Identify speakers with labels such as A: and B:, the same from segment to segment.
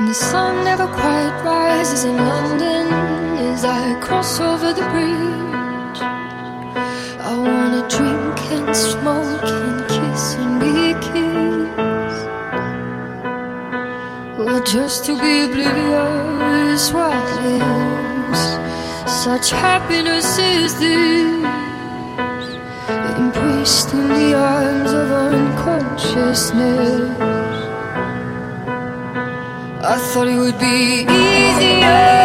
A: And the sun never quite rises in London as I cross over the bridge. I wanna drink and smoke and kiss and be kissed. Well, just to be oblivious what is such happiness is this embraced in the arms of unconsciousness I thought it would be easier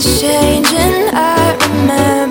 B: It's changing, I remember.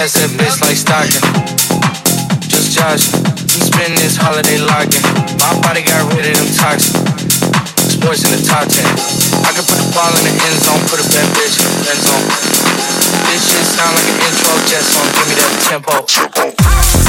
B: That's that bitch like stocking. Just Josh, I'm spending this holiday locking. My body got rid of them toxins. Sports in the top 10. I can put the ball in the end zone, put a bad bitch in the end zone. This shit sound like an intro jet song. Give me that tempo.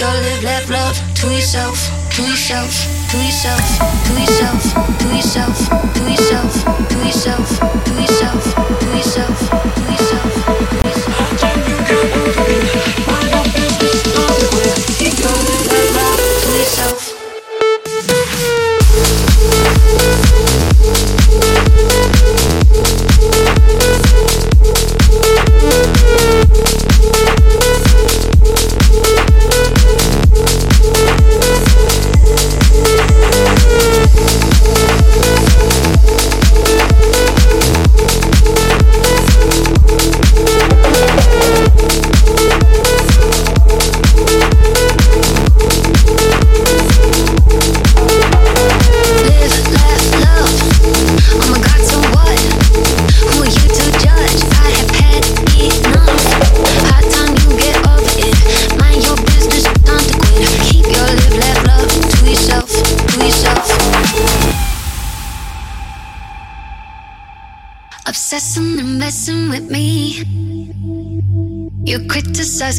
C: Your live, laugh, love to yourself, to yourself, to yourself, to yourself, to yourself, to yourself, to yourself.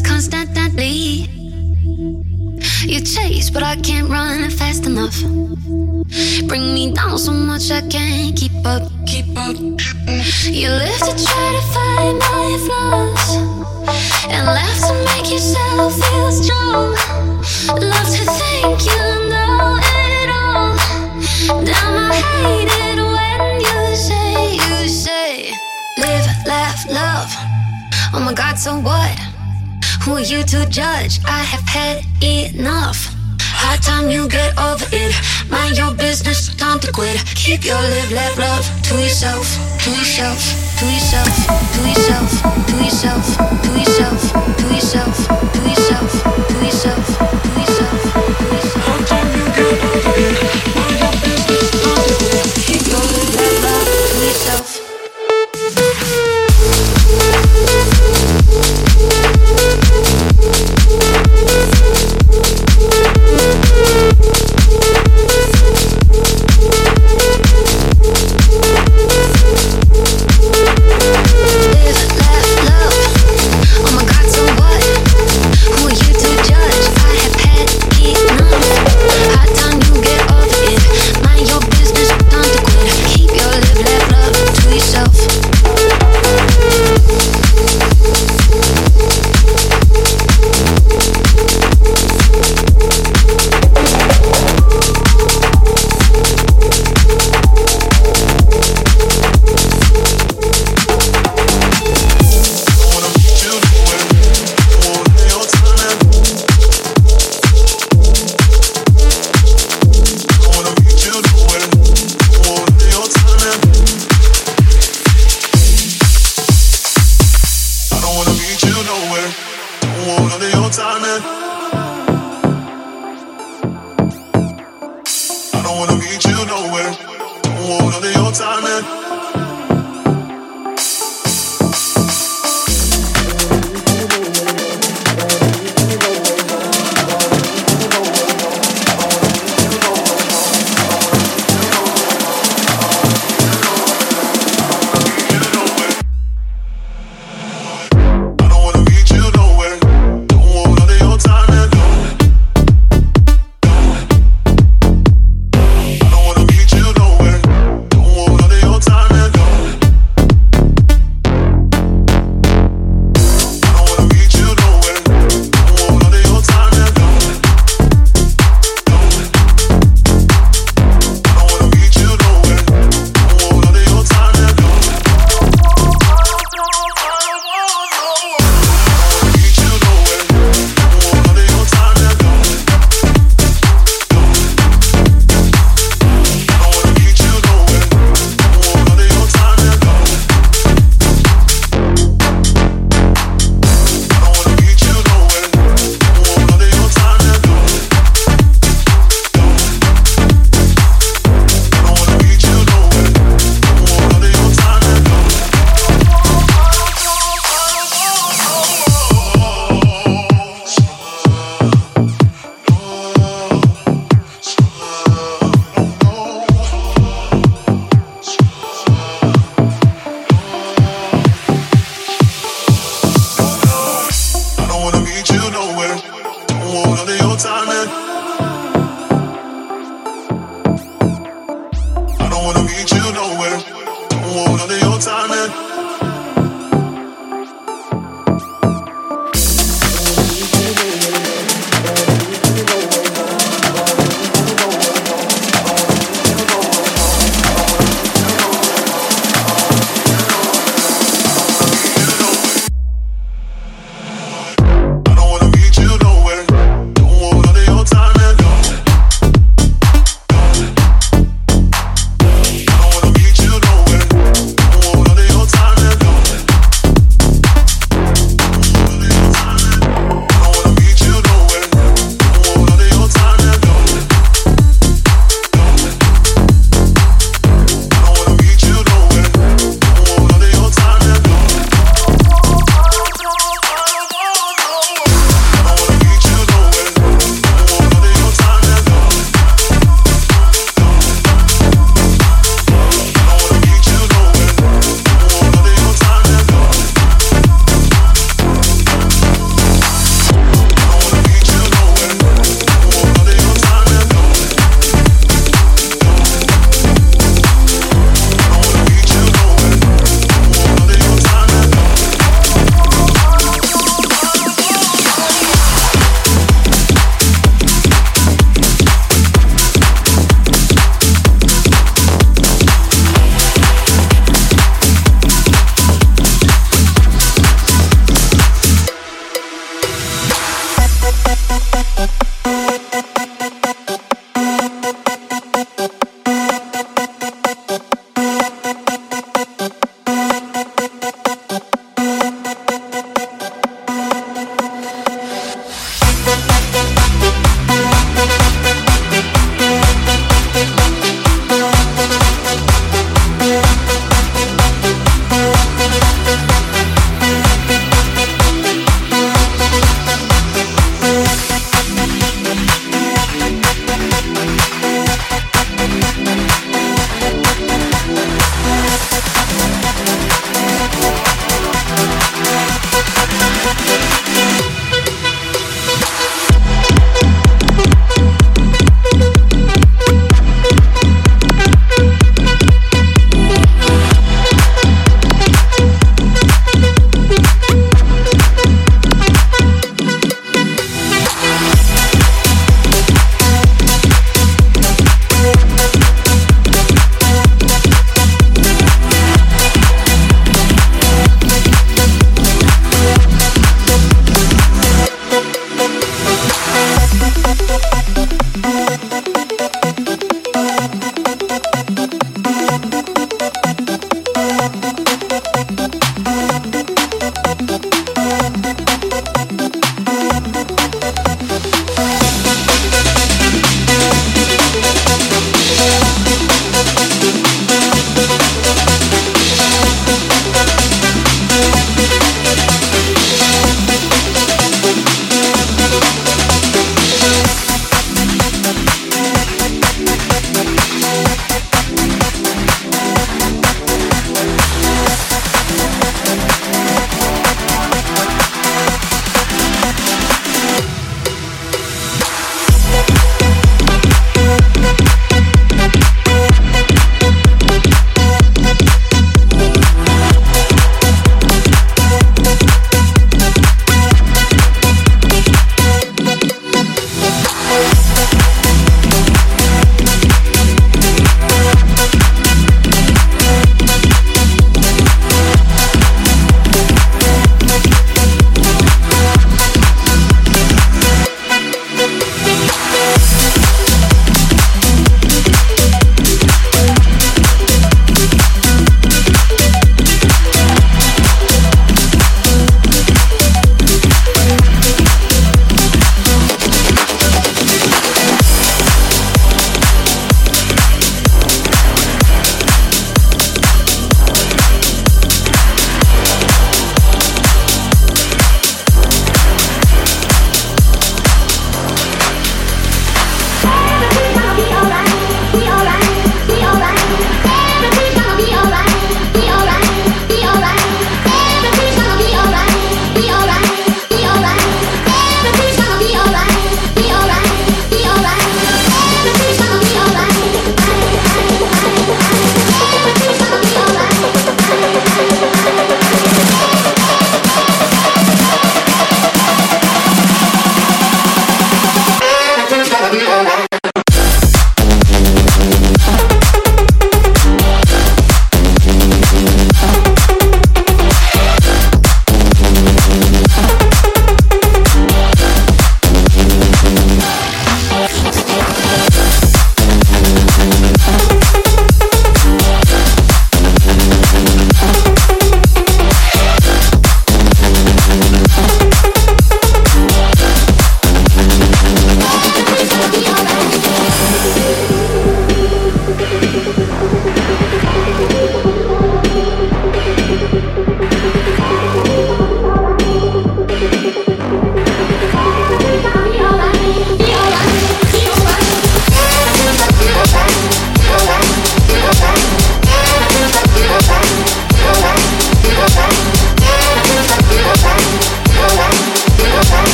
C: constant. judge. I have had enough. High time you get over it. Mind your business, time to quit. Keep your live, let love to yourself, to yourself, to yourself.